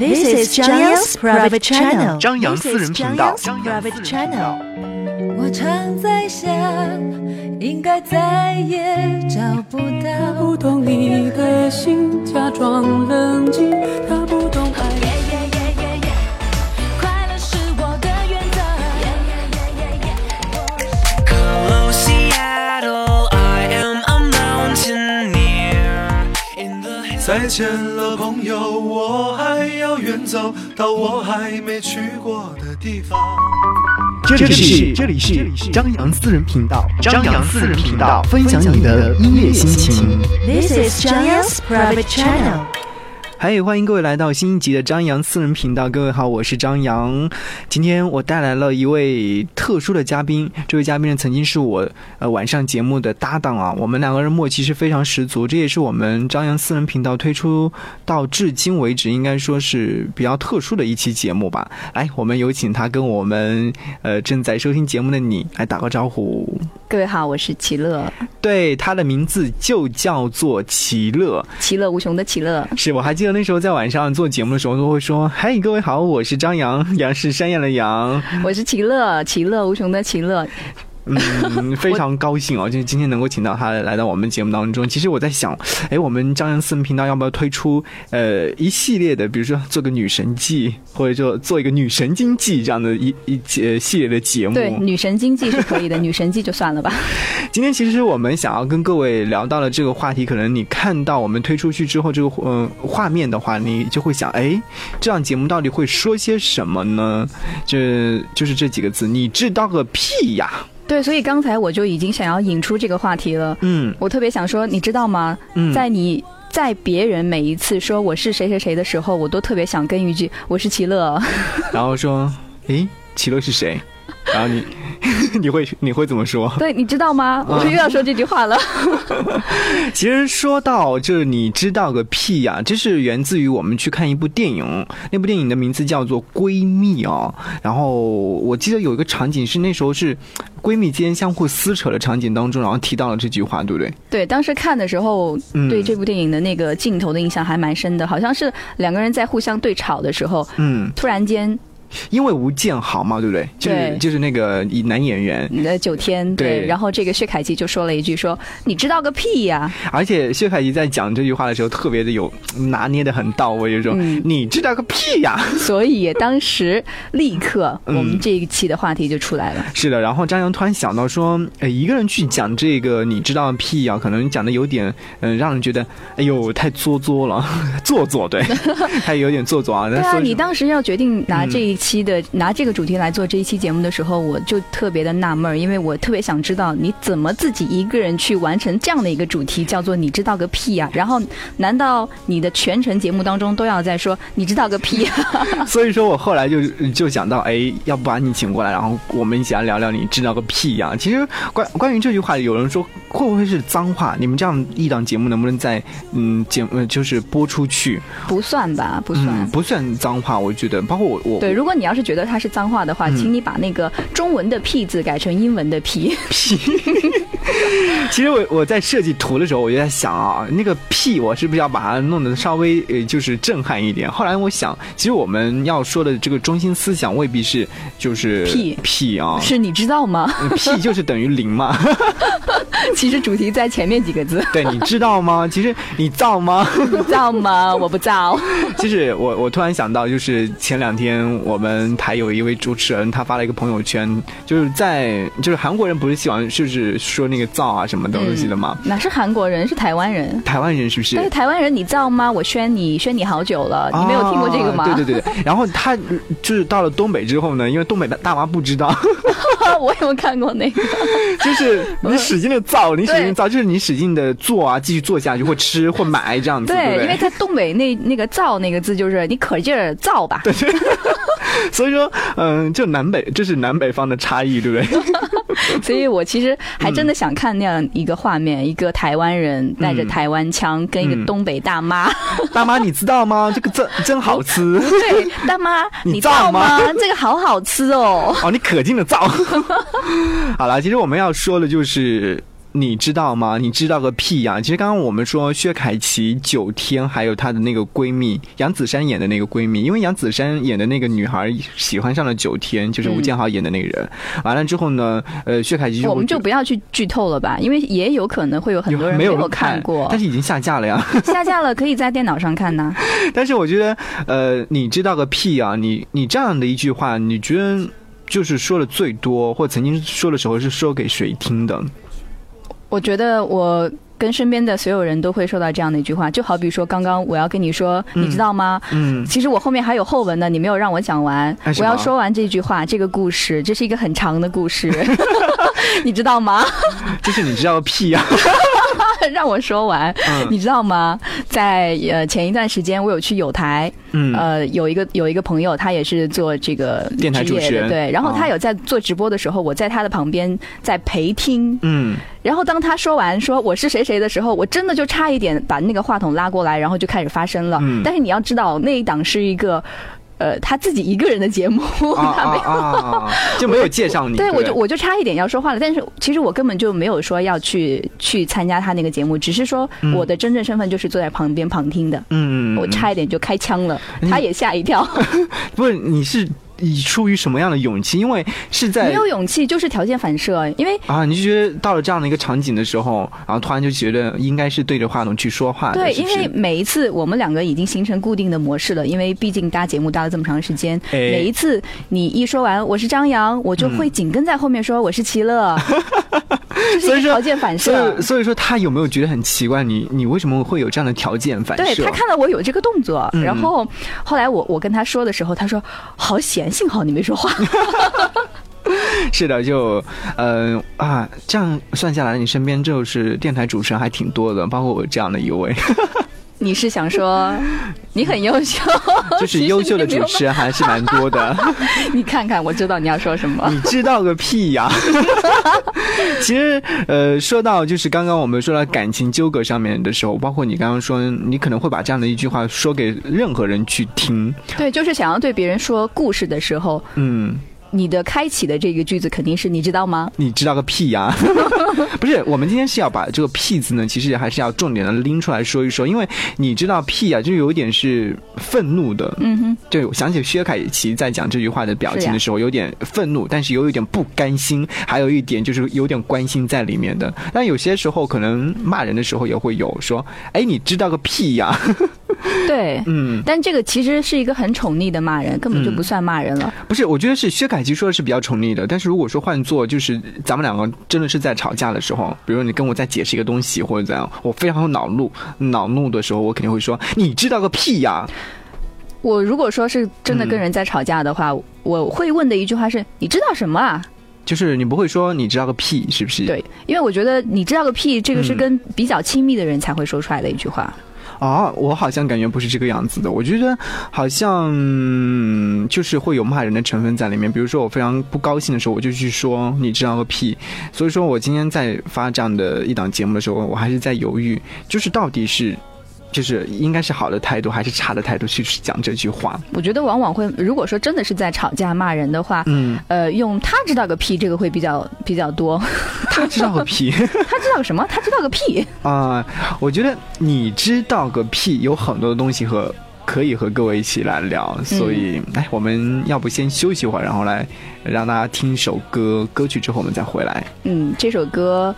This is 张扬 private channel。张扬私人频道。张扬 private channel。我常在想，应该再也找不到。不懂你的心，假装冷静。见了，朋友，我还要远走到我还没去过的地方。这里是这里是张扬私人频道，张扬私人频道，分享你的音乐心情。This is jane's private channel。嗨，欢迎各位来到新一集的张扬私人频道。各位好，我是张扬。今天我带来了一位特殊的嘉宾，这位嘉宾呢曾经是我呃晚上节目的搭档啊，我们两个人默契是非常十足。这也是我们张扬私人频道推出到至今为止，应该说是比较特殊的一期节目吧。来，我们有请他跟我们呃正在收听节目的你来打个招呼。各位好，我是齐乐，对，他的名字就叫做齐乐。其乐无穷的齐乐。是我还记得那时候在晚上做节目的时候都会说：“嗨，各位好，我是张扬，杨是山羊的羊。我是齐乐，齐乐无穷的齐乐。”嗯，非常高兴哦，就是今天能够请到他来到我们节目当中。其实我在想，哎，我们张扬私人频道要不要推出呃一系列的，比如说做个女神记，或者说做一个女神经济这样的一一节系列的节目。对，女神经济是可以的，女神记就算了吧。今天其实我们想要跟各位聊到了这个话题，可能你看到我们推出去之后这个呃画面的话，你就会想，哎，这档节目到底会说些什么呢？这就是这几个字，你知道个屁呀！对，所以刚才我就已经想要引出这个话题了。嗯我特别想说，你知道吗？嗯，在你在别人每一次说我是谁谁谁的时候，我都特别想跟一句我是齐乐。然后说，诶，齐乐是谁？然后你 你会你会怎么说？对，你知道吗？我又要说这句话了。其实说到这，你知道个屁呀、这是源自于我们去看一部电影，那部电影的名字叫做《闺蜜》哦。然后我记得有一个场景是那时候是闺蜜间相互撕扯的场景当中，然后提到了这句话，对不对？对，当时看的时候，嗯对这部电影的那个镜头的印象还蛮深的，好像是两个人在互相对吵的时候，嗯，突然间，因为吴建豪嘛，对不对？就是就是那个男演员，你的九天对。然后这个薛凯琪就说了一句说你知道个屁呀、而且薛凯琪在讲这句话的时候特别的有拿捏的很到位，就说、嗯你知道个屁呀！所以当时立刻嗯。我们这一期的话题就出来了。是的，然后张扬突然想到说，呃，一个人去讲这个你知道个屁呀、可能讲的有点，嗯、让人觉得，哎呦，太做作了，做作，对，还有点做作啊。对啊，那你当时要决定拿嗯。这一期的、拿这个主题来做这一期节目的时候，我就特别的纳闷儿，因为我特别想知道你怎么自己一个人去完成这样的一个主题，叫做你知道个屁呀、然后，难道你的全程节目当中都要在说 你知道个屁呀、所以说我后来就就想到，哎，要不把你请过来，然后我们一起来聊聊你知道个屁呀、其实关关于这句话，有人说会不会是脏话？你们这样一档节目能不能在嗯节目就是播出去？不算吧，不算。嗯，不算脏话，我觉得，包括我我对，如果你要是觉得它是脏话的话，嗯请你把那个中文的“屁”字改成英文的“屁”。其实我我在设计图的时候，我就在想啊，那个屁我是不是要把它弄得稍微呃就是震撼一点？后来我想，其实我们要说的这个中心思想未必是就是屁屁啊，是你知道吗？嗯屁就是等于零嘛。其实主题在前面几个字，对，你知道吗？其实你造吗？你造吗？我不造。其实我我突然想到，就是前两天我们台有一位主持人，他发了一个朋友圈，就是在就是韩国人不是喜欢就是说那个造啊什么东西的吗？哪是韩国人，是台湾人。台湾人是不是？但是台湾人，你造吗？我宣你，宣你好久了，你没有听过这个吗？啊对对对，然后他就是到了东北之后呢，因为东北的大妈不知道，我有看过那个。就是你使劲的造，你使劲造，就是你使劲的做啊，继续做下去，或吃或买这样子，对？因为在东北那那个“造”那个字就是你可劲儿造吧。对，所以说，嗯，就南北，这是南北方的差异，对不对？所以我其实还真的想看那样一个画面，一个台湾人带着嗯台湾腔，跟一个嗯东北大妈。大妈，你知道吗？这个真真好吃对，大妈，你你造吗造吗？这个好好吃哦。哦，你可劲的造。好了，其实我们要说的就是。你知道吗？你知道个屁呀、其实刚刚我们说薛凯琪、九天，还有她的那个闺蜜杨子姗演的那个闺蜜，因为杨子姗演的那个女孩喜欢上了九天，就是吴建豪演的那个人。完了之后呢，呃，薛凯琪我们就不要去剧透了吧，因为也有可能会有很多人没有看过但，是已经下架了呀。下架了可以在电脑上看呐。但是我觉得，呃，你知道个屁啊！你你这样的一句话，你觉得就是说的最多，或曾经说的时候是说给谁听的？我觉得我跟身边的所有人都会说到这样的一句话，就好比说刚刚我要跟你说，嗯你知道吗？嗯，其实我后面还有后文呢，你没有让我讲完哎。我要说完这句话，这个故事，这是一个很长的故事，你知道吗？就是你知道个屁啊呀、让我说完，嗯你知道吗？在呃前一段时间，我有去有台，嗯呃，有一个有一个朋友，他也是做这个电台主持人的，对。然后啊他有在做直播的时候，我在他的旁边在陪听。嗯，然后当他说完说我是谁谁的时候，我真的就差一点把那个话筒拉过来，然后就开始发声了。嗯但是你要知道，那一档是一个。呃，他自己一个人的节目，啊 他没有就没有介绍你。对，我就我就差一点要说话了，但是其实我根本就没有说要去去参加他那个节目，只是说嗯。我的真正身份就是坐在旁边旁听的，嗯，我差一点就开枪了，嗯他也吓一跳，不是你是以出于什么样的勇气？因为是在没有勇气，就是条件反射，因为。啊，你就觉得到了这样的一个场景的时候，然后突然就觉得应该是对着话筒去说话，对，是是因为每一次我们两个已经形成固定的模式了，因为毕竟搭节目搭了这么长时间，哎每一次你一说完我是张扬，我就会紧跟在后面说我是齐乐，这所以说条件反所射以。所以说他有没有觉得很奇怪？你你为什么会有这样的条件反射？对他看到我有这个动作，嗯然后后来我我跟他说的时候，他说好险，幸好你没说话。是的，就呃啊，这样算下来，你身边就是电台主持人还挺多的，包括我这样的一位，你是想说 你很优秀，就是优秀的主持人还是蛮多的。你看看，我知道你要说什么。你知道个屁呀！其实，呃，说到就是刚刚我们说到感情纠葛上面的时候，包括你刚刚说，你可能会把这样的一句话说给任何人去听，对，就是想要对别人说故事的时候，嗯，你的开启的这个句子肯定是你知道吗？你知道个屁呀！不是，我们今天是要把这个“屁”字呢，其实还是要重点的拎出来说一说，因为你知道“屁”呀，就有一点是愤怒的。嗯哼，对，我想起薛凯琪在讲这句话的表情的时候，有点愤怒，但是又有点不甘心，还有一点就是有点关心在里面的。但有些时候可能骂人的时候也会有说：“哎，你知道个屁呀 对！”。嗯，但这个其实是一个很宠溺的骂人，根本就不算骂人了。不是，我觉得是薛凯琪说的是比较宠溺的，但是如果说换做就是咱们两个真的是在吵架的时候，比如你跟我在解释一个东西或者怎样，我非常有恼怒，恼怒的时候，我肯定会说：“你知道个屁呀我如果说是真的跟人在吵架的话，我会问的一句话是：你知道什么啊？！”就是你不会说“你知道个屁”，是不是？对，因为我觉得你知道个屁，这个是嗯跟比较亲密的人才会说出来的一句话。啊，我好像感觉不是这个样子的。我觉得好像、就是会有骂人的成分在里面。比如说我非常不高兴的时候，我就去说你知道个屁。所以说我今天在发这样的一档节目的时候，我还是在犹豫，就是到底是。就是应该是好的态度还是差的态度去讲这句话？我觉得往往会，如果说真的是在吵架骂人的话，嗯，呃，用他知道个屁，这个会比较比较多。他知道个屁 他知道个什么？他知道个屁。啊、我觉得你知道个屁，有很多的东西和可以和各位一起来聊，所以，哎，我们要不先休息一会儿，然后来让大家听一首歌，歌曲之后我们再回来。嗯，这首歌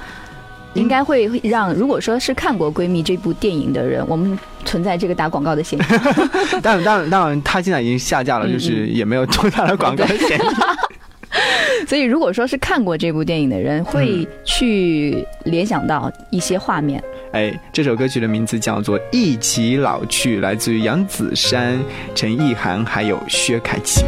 应该会让，如果说是看过《闺蜜》这部电影的人，我们存在这个打广告的嫌疑。当然，当然，当然，它现在已经下架了，嗯就是也没有多大的广告嫌疑。所以，如果说是看过这部电影的人，会去联想到一些画面。哎，这首歌曲的名字叫做《一起老去》，来自于杨子姗、陈意涵还有薛凯琪。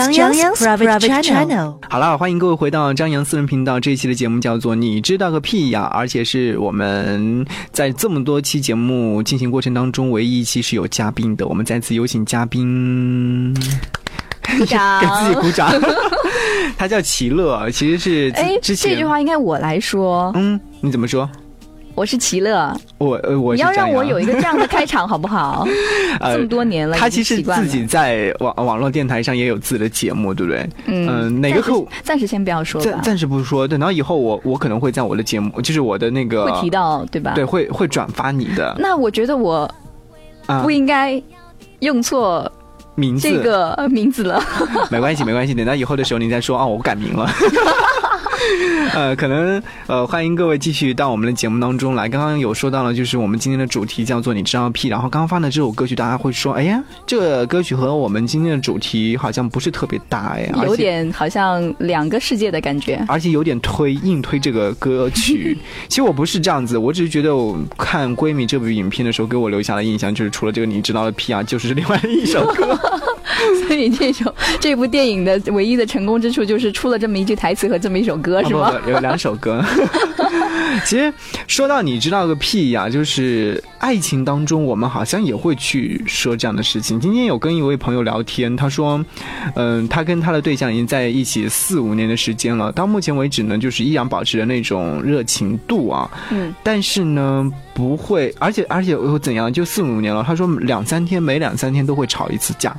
This is Zhang Yang's private channel. 好了，欢迎各位回到张扬私人频道。这一期的节目叫做“你知道个屁呀”，而且是我们在这么多期节目进行过程当中唯一一期是有嘉宾的。我们再次有请嘉宾，鼓 掌给自己鼓掌。他叫齐乐，其实是哎，这句话应该我来说，嗯，你怎么说？我是齐乐，我呃，我你要让我有一个这样的开场好不好？呃这么多年了，他其实自己在网网络电台上也有自己的节目，对不对？嗯嗯哪个客户暂时先不要说吧暂，暂时不说，等到以后我我可能会在我的节目，就是我的那个会提到对吧？对，。会会转发你的那我觉得我啊不应该用错名字，这个呃名字了。没关系没关系，等到以后的时候你再说哦，我改名了。呃，可能呃，欢迎各位继续到我们的节目当中来。刚刚有说到了，就是我们今天的主题叫做“你知道屁”，然后刚刚放的这首歌曲，大家会说，哎呀，这个歌曲和我们今天的主题好像不是特别搭哎，有点好像两个世界的感觉。而且有点推硬推这个歌曲。其实我不是这样子，我只是觉得我看《闺蜜》这部影片的时候，给我留下的印象就是除了这个你知道的 P 啊，就是另外一首歌。所以这首这部电影的唯一的成功之处就是出了这么一句台词和这么一首歌，是吗？啊不不有两首歌。其实说到你知道个屁呀、就是爱情当中，我们好像也会去说这样的事情。今天有跟一位朋友聊天，他说，嗯、他跟他的对象已经在一起四五年的时间了，到目前为止呢，就是依然保持着那种热情度啊。嗯，但是呢，不会，而且而且又怎样？就四五年了，他说两三天，每两三天都会吵一次架。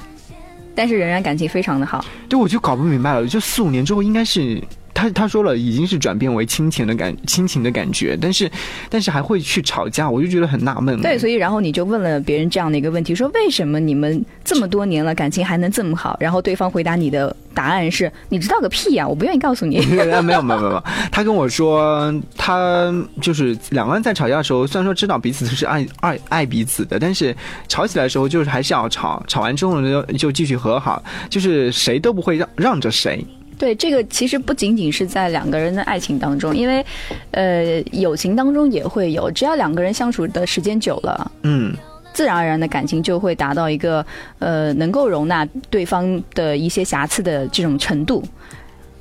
但是仍然感情非常的好。对，我就搞不明白了，就四五年之后应该是。他他说了，已经是转变为亲情的感亲情的感觉，但是但是还会去吵架，我就觉得很纳闷。对，所以然后你就问了别人这样的一个问题，说为什么你们这么多年了感情还能这么好？然后对方回答你的答案是：你知道个屁呀、我不愿意告诉你。没有没有没有没有，他跟我说，他就是两个人在吵架的时候，虽然说知道彼此是爱爱爱彼此的，但是吵起来的时候就是还是要吵，吵完之后呢就就继续和好，就是谁都不会让让着谁。对，这个其实不仅仅是在两个人的爱情当中，因为，呃，友情当中也会有，只要两个人相处的时间久了。嗯，自然而然的感情就会达到一个呃能够容纳对方的一些瑕疵的这种程度，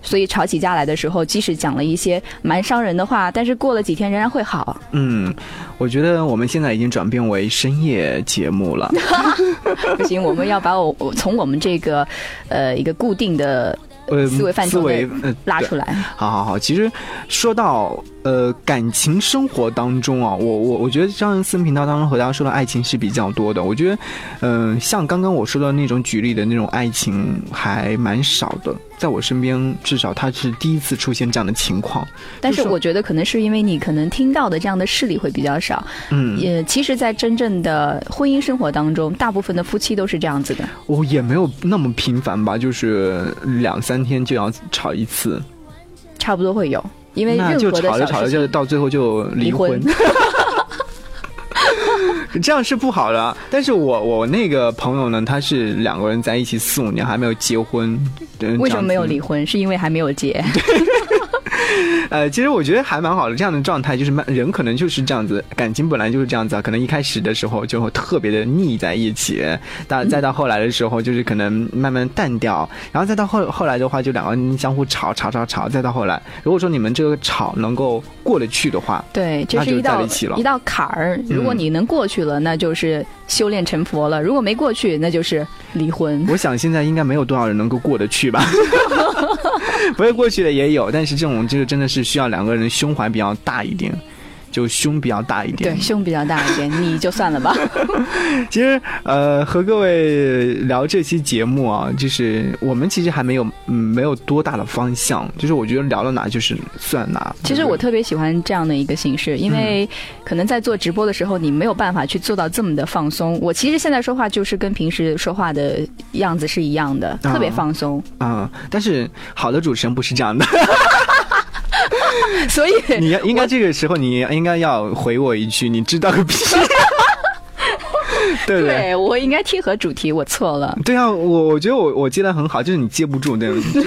所以吵起架来的时候，即使讲了一些蛮伤人的话，但是过了几天仍然会好。嗯，我觉得我们现在已经转变为深夜节目了。不行，我们要把我我从我们这个呃一个固定的呃，思维范畴思维内呃拉出来。好好好，其实说到呃感情生活当中啊，我我我觉得张恩森频道当中和大家说的爱情是比较多的。我觉得，嗯、像刚刚我说的那种举例的那种爱情还蛮少的。在我身边，至少他是第一次出现这样的情况。但是我觉得可能是因为你可能听到的这样的事例会比较少，嗯，也其实，在真正的婚姻生活当中，大部分的夫妻都是这样子的。我也没有那么频繁吧，就是两三天就要吵一次，差不多会有，因为就任何的吵着吵着就到最后就离离婚 这样是不好的。但是我我那个朋友呢，他是两个人在一起四五年还没有结婚，嗯为什么没有离婚？是因为还没有结。呃，其实我觉得还蛮好的，这样的状态就是慢人可能就是这样子，感情本来就是这样子啊，可能一开始的时候就会特别的腻在一起，到再到后来的时候就是可能慢慢淡掉，然后再到后后来的话就两个人相互吵吵吵吵，再到后来，如果说你们这个吵能够过得去的话，对，这是一道在一起了一道坎儿。如果嗯你能过去了，那就是修炼成佛了；如果没过去，那就是离婚。我想现在应该没有多少人能够过得去吧，不会过去的也有，但是这种就是真的是需要两个人胸怀比较大一点。就胸比较大一点对，，胸比较大一点，你就算了吧。其实，呃，和各位聊这期节目啊，就是我们其实还没有，嗯，没有多大的方向，就是我觉得聊到哪就是算哪。其实我特别喜欢这样的一个形式，因为可能在做直播的时候，你没有办法去做到这么的放松。我其实现在说话就是跟平时说话的样子是一样的，啊特别放松。啊、但是好的主持人不是这样的，所以你要应该这个时候你应该要回我一句，你知道个屁，对我应该贴合主题，我错了。对啊，我我觉得我我接的很好，就是你接不住，对，就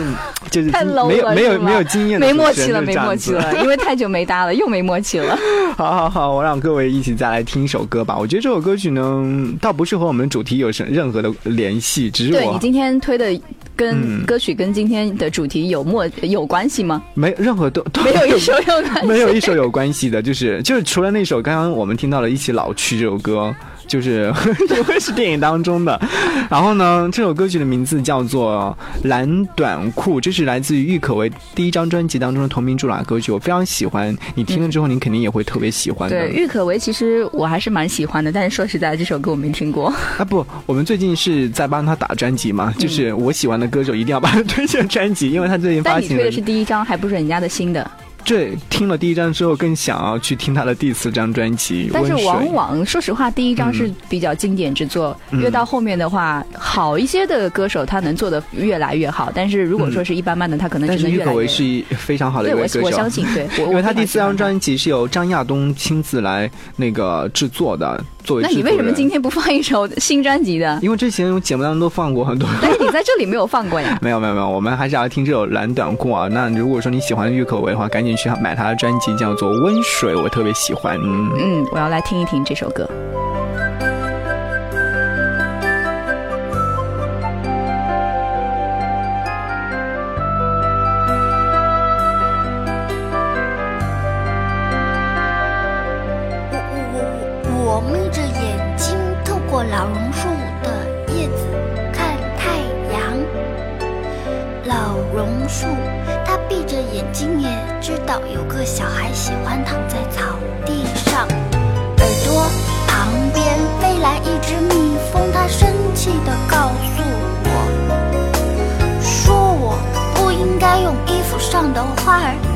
就是太 low 没有了没有没有经验没默契了，没默契了，因为太久没搭了，又没默契了。好好好，我让各位一起再来听一首歌吧。我觉得这首歌曲呢，倒不是和我们主题有什任何的联系，只是我对你今天推的跟嗯歌曲跟今天的主题有默有关系吗？没任何都都没有一首有关系。没有一首有关系的，就是就是除了那首刚刚我们听到了《一起老去》这首歌。就是 因为是电影当中的，然后呢，这首歌曲的名字叫做《蓝短裤》，这是来自于郁可唯第一张专辑当中的同名主打歌曲，我非常喜欢。你听了之后，你肯定也会特别喜欢的。对，郁可唯其实我还是蛮喜欢的，但是说实在，这首歌我没听过。啊不，我们最近是在帮他打专辑嘛，就是我喜欢的歌手一定要把他推荐专辑，因为他最近发行了但你推的是第一张，还不是人家的新的。对，听了第一张之后更想要去听他的第四张专辑《但是往往说实话，第一张是比较经典之作，嗯。越到后面的话，好一些的歌手他能做的越来越好，但是如果说是一般般的，他可能只能越来越。是一非常好的一对我位歌手，我相信，对我因为他第四张专辑是由张亚东亲自来那个制作的，作为那你为什么今天不放一首新专辑的？因为之前节目当中都放过很多。但 是你在这里没有放过呀？没有没有没有，我们还是要听这首蓝短裤啊。那如果说你喜欢郁可唯的话，赶紧去买他的专辑，叫做《温水》，我特别喜欢。嗯，嗯，我要来听一听这首歌。上的花儿。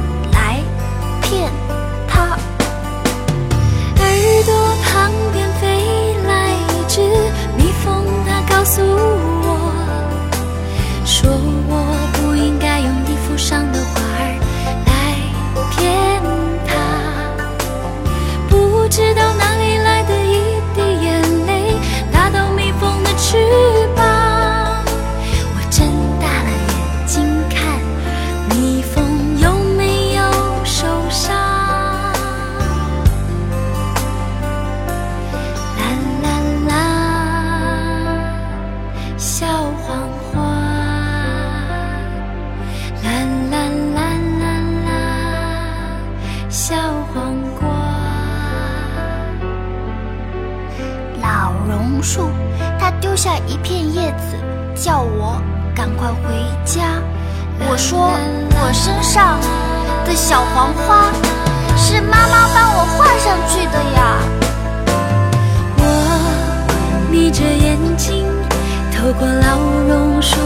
快回家。我说我身上的小黄花是妈妈帮我画上去的呀。我眯着眼睛，透过老榕树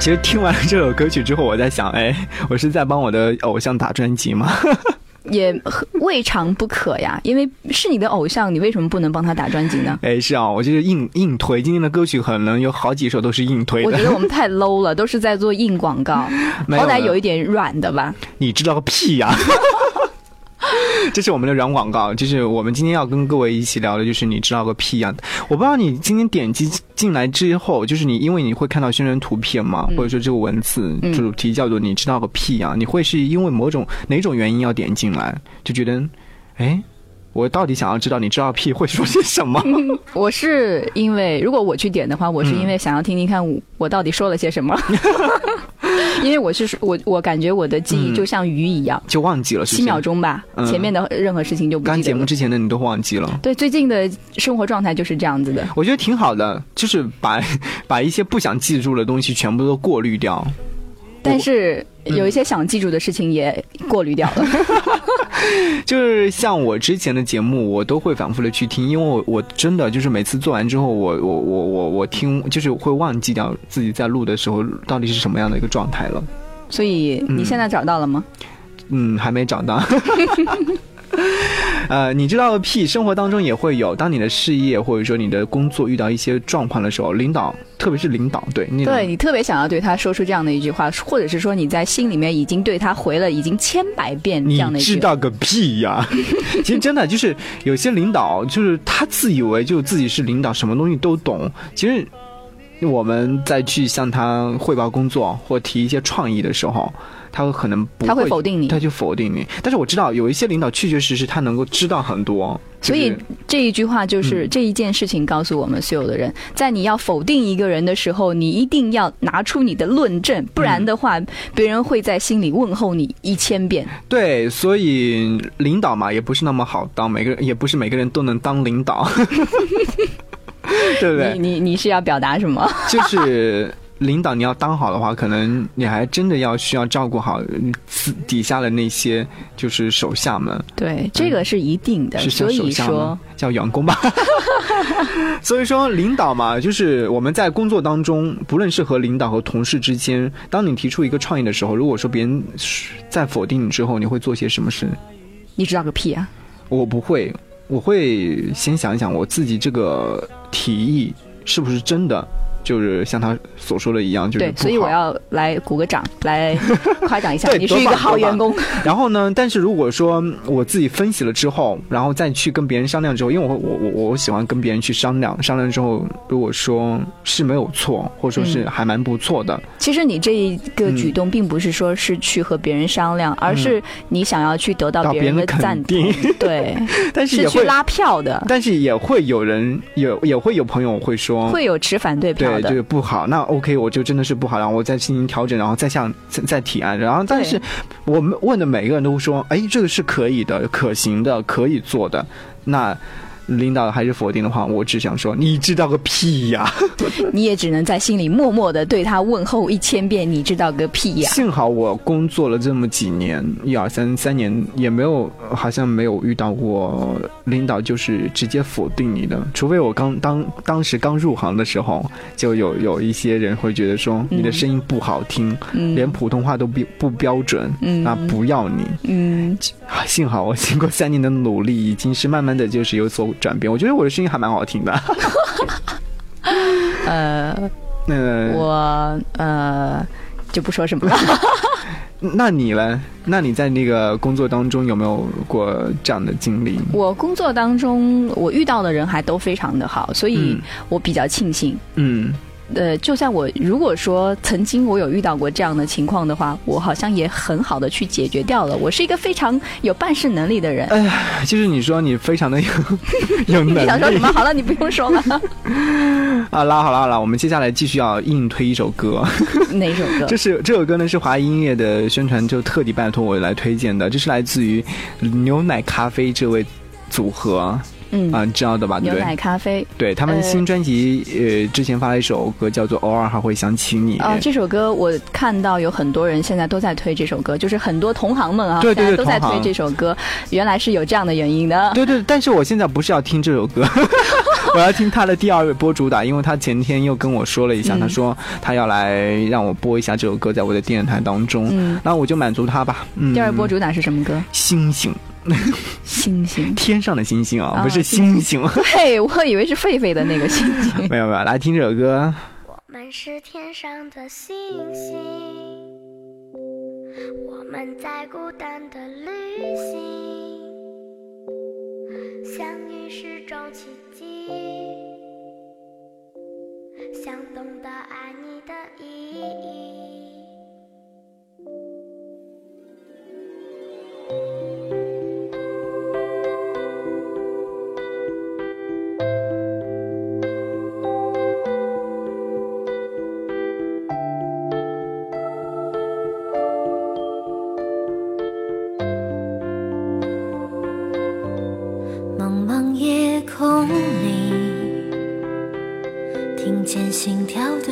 其实听完了这首歌曲之后，我在想，哎，我是在帮我的偶像打专辑吗？也未尝不可呀，因为是你的偶像，你为什么不能帮他打专辑呢？哎，是啊，我就是硬硬推，今天的歌曲可能有好几首都是硬推的。我觉得我们太 low 了，都是在做硬广告，好歹有一点软的吧。你知道个屁呀、这是我们的软广告，就是我们今天要跟各位一起聊的，就是你知道个屁呀、我不知道你今天点击进来之后，就是你因为你会看到宣传图片嘛，嗯。或者说这个文字嗯。主题叫做“你知道个屁呀、你会是因为某种哪种原因要点进来，就觉得，哎，我到底想要知道你知道屁会说些什么？我是因为如果我去点的话，我是因嗯为想要听听看我我到底说了些什么。因为我是我我感觉我的记忆嗯就像鱼一样，就忘记了七秒。钟吧，嗯前面的任何事情就不刚节目。之前的你都忘记了。对，最近的生活状态就是这样子的。我觉得挺好的，就是把 把一些不想记住的东西全部都过滤掉。但是嗯有一些想记住的事情也过滤掉了。就是像我之前的节目，我都会反复的去听，因为我我真的就是每次做完之后，我我我我我听，就是会忘记掉自己在录的时候到底是什么样的一个状态了。所以你现在找到了吗？嗯，还没找到。呃，你知道个屁，生活当中也会有。当你的事业或者说你的工作遇到一些状况的时候，领导，特别是领导，对你对你特别想要对他说出这样的一句话，或者是说你在心里面已经对他回了已经千百遍这样的一句知道个屁呀！其实真的就是有些领导，就是他自以为就自己是领导，什么东西都懂。其实我们再去向他汇报工作或提一些创意的时候，他会可能不他会否定你他就否定你。但是我知道有一些领导确确实实他能够知道很多，所以这一句话就是、嗯这一件事情告诉我们所有的人，在你要否定一个人的时候，你一定要拿出你的论证，不然的话，别人会在心里问候你一千遍。对，所以领导嘛也不是那么好当，每个人也不是每个人都能当领导，对不对？你你你是要表达什么？就是领导你要当好的话，可能你还真的要需要照顾好底下的那些就是手下们，对，这个是一定的。是叫所以手下说吗？，叫员工吧。所以说，领导嘛，就是我们在工作当中，不论是和领导和同事之间，当你提出一个创意的时候，如果说别人在否定你之后，你会做些什么事？你知道个屁啊！我不会，我会先想一想我自己这个提议是不是真的，就是像他所说的一样，就是对，所以我要来鼓个掌，来 夸奖一下你是一个好员工。然后呢，但是如果说我自己分析了之后，然后再去跟别人商量之后，因为我我我我喜欢跟别人去商量，商量之后，如果说是没有错，或者说是嗯。还蛮不错的，其实你这一个举动，并不是说是去和别人商量，而是你想要去得到别人的肯定，对，但是也会，是去拉票的，但是也会有人有也会有朋友会说，会有持反对票对，的。就是不好。那 OK，我就真的是不好，然后我再进行调整，然后再向再再提案。然后，但是我们问的每个人都说，哎，这个是可以的、可行的、可以做的。那领导还是否定的话，我只想说，你知道个屁呀！你也只能在心里默默的对他问候一千遍，你知道个屁呀！幸好我工作了这么几年，一二三三年，也没有好像没有遇到过领导就是直接否定你的，除非我刚当当时刚入行的时候，就有有一些人会觉得说你的声音不好听，嗯连普通话都不不标准，嗯啊不要你。嗯，啊幸好我经过三年的努力，已经是慢慢的就是有所转变。我觉得我的声音还蛮好听的。呃，那我呃就不说什么了。那你呢？那你在那个工作当中有没有过这样的经历？我工作当中，我遇到的人还都非常的好，所以嗯我比较庆幸。嗯，呃，就算我如果说曾经我有遇到过这样的情况的话，我好像也很好的去解决掉了。我是一个非常有办事能力的人。哎呀，就是你说你非常的有 有能力你想说什么？好了，你不用说了。好啦好了好了，我们接下来继续要硬推一首歌，哪首歌这？是这首歌呢是华谊音乐的宣传，就特地拜托我来推荐的，这是来自于牛奶咖啡这位组合嗯，啊、你知道的吧？对牛不对？奶咖啡。对他们呃新专辑，呃，之前发了一首歌叫做《偶尔还会想起你》啊、这首歌我看到有很多人现在都在推这首歌，就是很多同行们啊，对对对都在推这首歌。原来是有这样的原因的。对对，但是我现在不是要听这首歌，我要听他的第二位播主打，因为他前天又跟我说了一下，嗯他说他要来让我播一下这首歌在我的电台当中，嗯，那我就满足他吧。嗯，第二波主打是什么歌？星星，星星。天上的星星啊，啊不是星星。对，我以为是狒狒的那个星星。没有没有，来听这首歌。我们是天上的星星，我们在孤单的旅行，相遇是种奇迹，想懂得爱你的意义。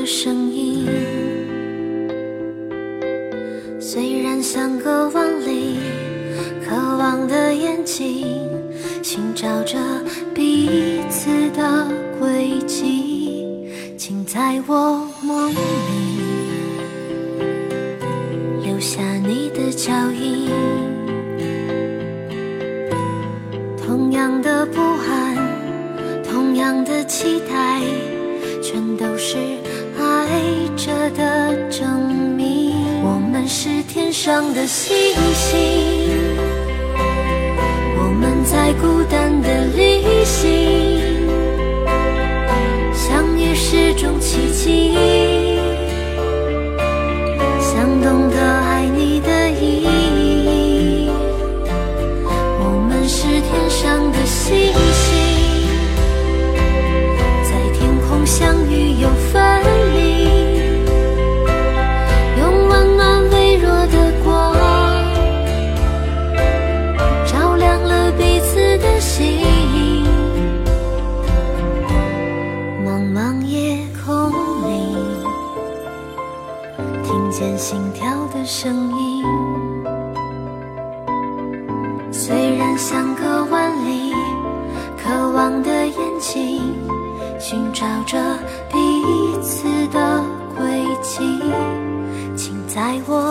声音。虽然相隔万里，渴望的眼睛，寻找着彼此的轨迹，请在我梦里留下你的脚印。同样的不安，同样的期待，上的星星，我们在孤单的旅行，相遇是种奇迹，想懂得爱你的意义。我们是天上的星星，在天空相遇又分声音。虽然相隔万里，渴望的眼睛寻找着彼此的轨迹，请在我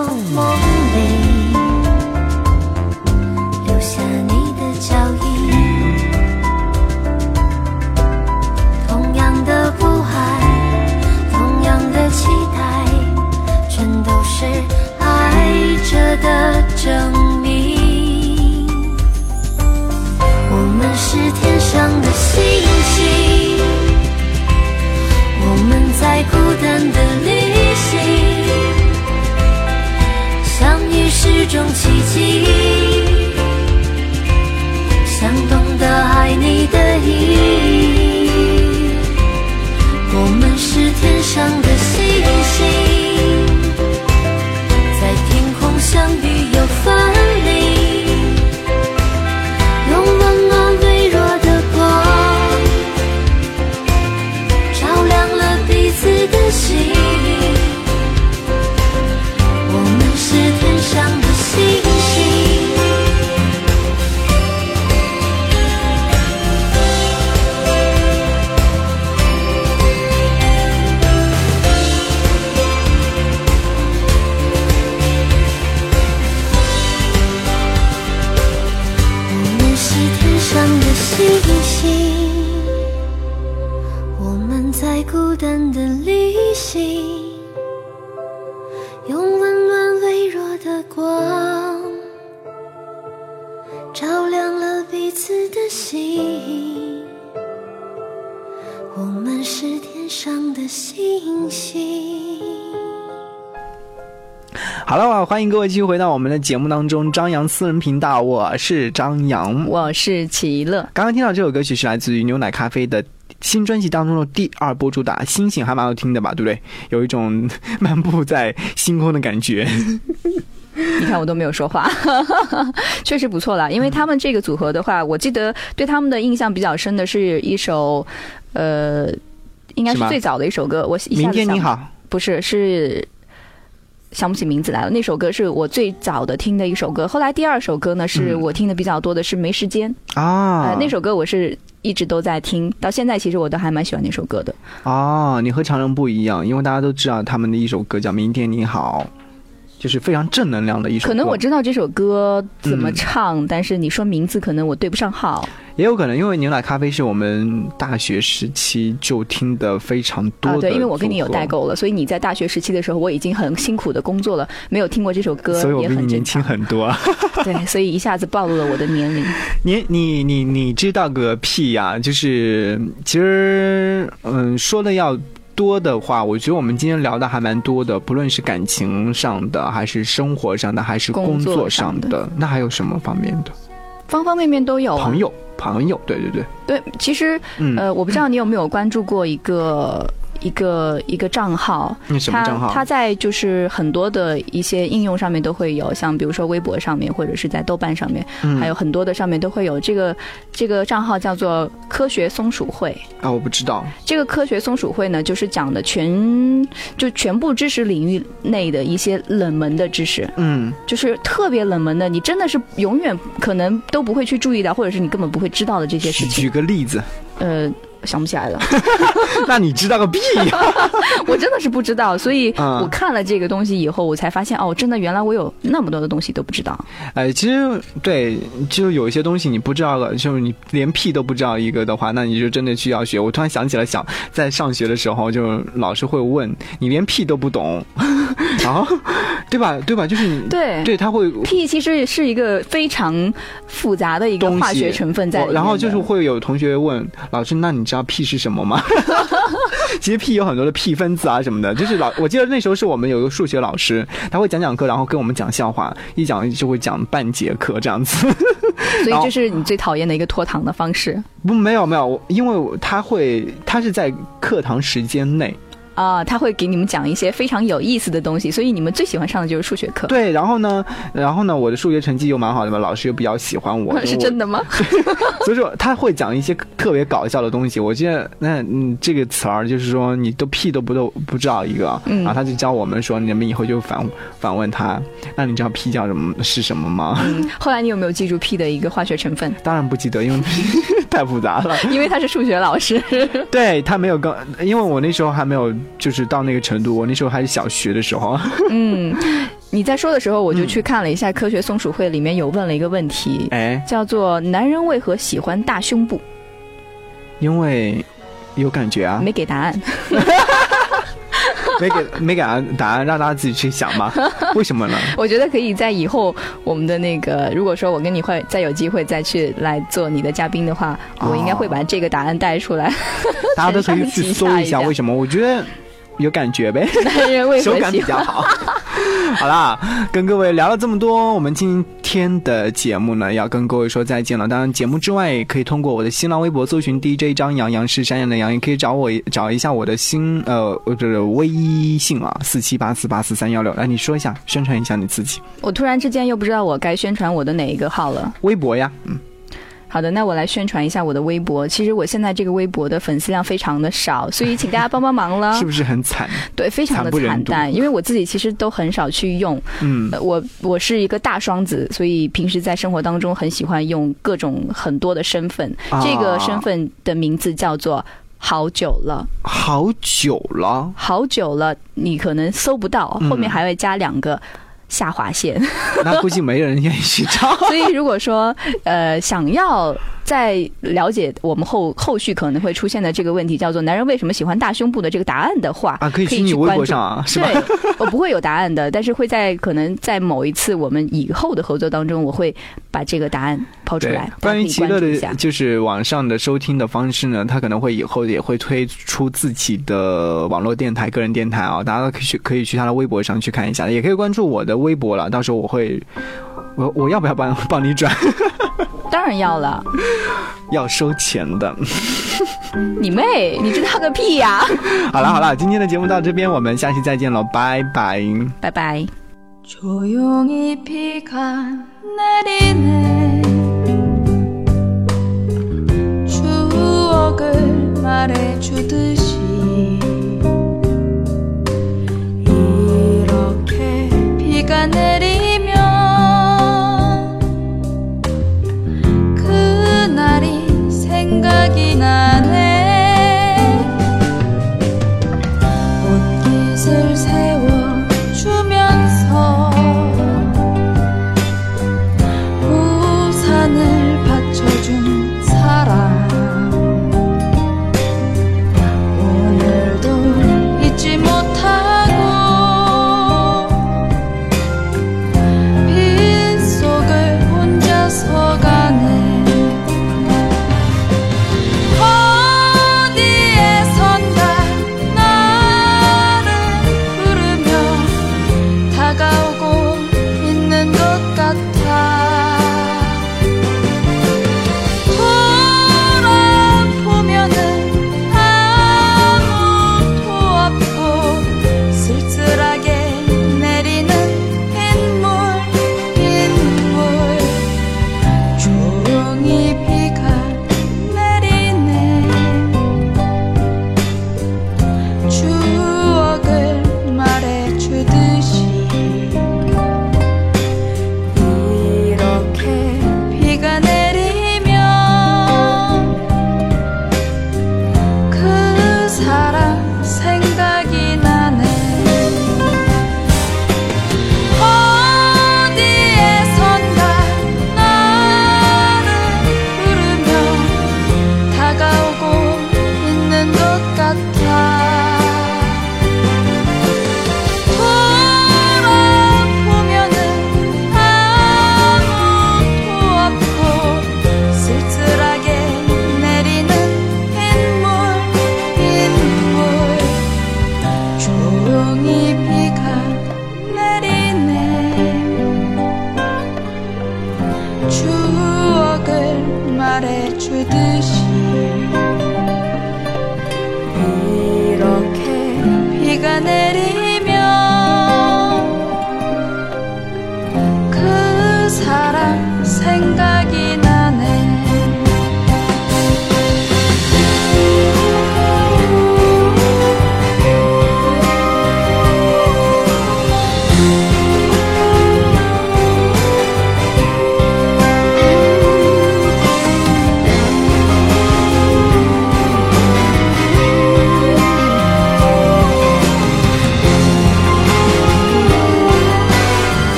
种奇迹，想懂得爱你的意义。我们是天上的星星，在天空相遇好了，欢迎各位继续回到我们的节目当中，张扬私人频道，我是张扬。我是齐乐，刚刚听到这首歌曲是来自于牛奶咖啡的新专辑当中的第二波主打《星星》，还蛮好听的吧？对不对？有一种漫步在星空的感觉。你看我都没有说话，确实不错啦。因为他们这个组合的话，我记得对他们的印象比较深的是一首，呃，应该是最早的一首歌。我明天你好，不是是想不起名字来了。那首歌是我最早的听的一首歌，后来第二首歌呢是嗯我听的比较多的是《没时间》啊呃，那首歌我是一直都在听，到现在其实我都还蛮喜欢那首歌的。哦，你和常人不一样，因为大家都知道他们的一首歌叫《明天你好》，就是非常正能量的一首歌。可能我知道这首歌怎么嗯唱，但是你说名字可能我对不上号也有可能，因为牛奶咖啡是我们大学时期就听的非常多的、啊。对，因为我跟你有代，沟了，所以你在大学时期的时候，我已经很辛苦的工作了，没有听过这首歌，所以我也比你年轻。很多。对，所以一下子暴露了我的年龄。你你你你知道个屁呀、就是其实嗯说的要。多的话，我觉得我们今天聊的还蛮多的，不论是感情上的，还是生活上的，还是工工作作上的上的，那还有什么方面的？方方面面都有、啊。朋友，朋友，对对对，对，其实嗯，呃，我不知道你有没有关注过一个一个一个账号，那什么账号？它它在就是很多的一些应用上面都会有，像比如说微博上面，或者是在豆瓣上面，嗯还有很多的上面都会有这个这个账号叫做科学松鼠会。啊，我不知道。这个科学松鼠会呢，就是讲的全就全部知识领域内的一些冷门的知识，嗯，就是特别冷门的，你真的是永远可能都不会去注意到，或者是你根本不会知道的这些事情举。个例子，呃，想不起来了，那你知道个屁呀、我真的是不知道，所以嗯我看了这个东西以后，我才发现哦，真的原来我有那么多的东西都不知道。哎，其实对，就有一些东西你不知道了，就是你连屁都不知道一个的话，那你就真的去要学。我突然想起了想在上学的时候，就老师会问你连屁都不懂，然后，对吧？对吧？就是你对对他会。屁其实是一个非常复杂的一个化学成分在里面然后就是会有同学问老师：“那你知道屁是什么吗？” 其实屁有很多的屁分子啊什么的，就是老我记得那时候是我们有一个数学老师，他会讲讲课，然后跟我们讲笑话，一讲就会讲半节课这样子。所以这是你最讨厌的一个拖堂的方式不，没有没有，因为他会，他是在课堂时间内，啊，他会给你们讲一些非常有意思的东西，所以你们最喜欢上的就是数学课。对，然后呢，然后呢，我的数学成绩又蛮好的嘛，老师又比较喜欢我，是真的吗？所以说他会讲一些特别搞笑的东西。我记得那嗯，这个词儿就是说你都屁都不都不知道一个，嗯然后他就教我们说，你们以后就反反问他，那你知道屁叫什么是什么吗？嗯，后来你有没有记住屁的一个化学成分？当然不记得，因为 太复杂了。因为他是数学老师。对他没有跟，因为我那时候还没有就是到那个程度，我那时候还是小学的时候。嗯，你在说的时候，我就去看了一下科学松鼠会里面有问了一个问题，哎，叫做“男人为何喜欢大胸部因为有感觉”，啊，没给答案。没给没给答案答案，让大家自己去想吧。为什么呢？我觉得可以在以后我们的那个，如果说我跟你会再有机会再去来做你的嘉宾的话，哦我应该会把这个答案带出来。大家都可以去搜一下为什么。我觉得有感觉呗，男人为 手感？比较好。好啦，跟各位聊了这么多，我们今天的节目呢，要跟各位说再见了。当然，节目之外，可以通过我的新浪微博搜寻 DJ 张扬，杨是山羊的羊，也可以找我找一下我的新呃，我的微信啊，四七八四八四三幺六。来，你说一下，宣传一下你自己。我突然之间又不知道我该宣传我的哪一个号了。微博呀，嗯，好的，那我来宣传一下我的微博。其实我现在这个微博的粉丝量非常的少，所以请大家帮帮忙了。是不是很惨？对，非常的惨淡，因为我自己其实都很少去用。嗯呃我我是一个大双子，所以平时在生活当中很喜欢用各种很多的身份。啊这个身份的名字叫做。好久了，好久了，好久了，你可能搜不到，嗯后面还会加两个下划线。那估计没人愿意去找。所以如果说呃想要再了解我们后后续可能会出现的这个问题，叫做男人为什么喜欢大胸部的这个答案的话，啊，可以去你微博上啊，是吧？对，我不会有答案的，但是会在可能在某一次我们以后的合作当中，我会把这个答案抛出来。，关于大家奇乐的就是网上的收听的方式呢，他可能会以后也会推出自己的网络电台、个人电台啊，大家可以去可以去他的微博上去看一下，也可以关注我的微博了，到时候我会。我我要不要帮帮你转？当然要了。要收钱的。你妹，你知道个屁呀、好了好了，今天的节目到这边，我们下期再见了，拜拜。拜拜。 조용히 비가 내리네 추억을 말해주듯이 이렇게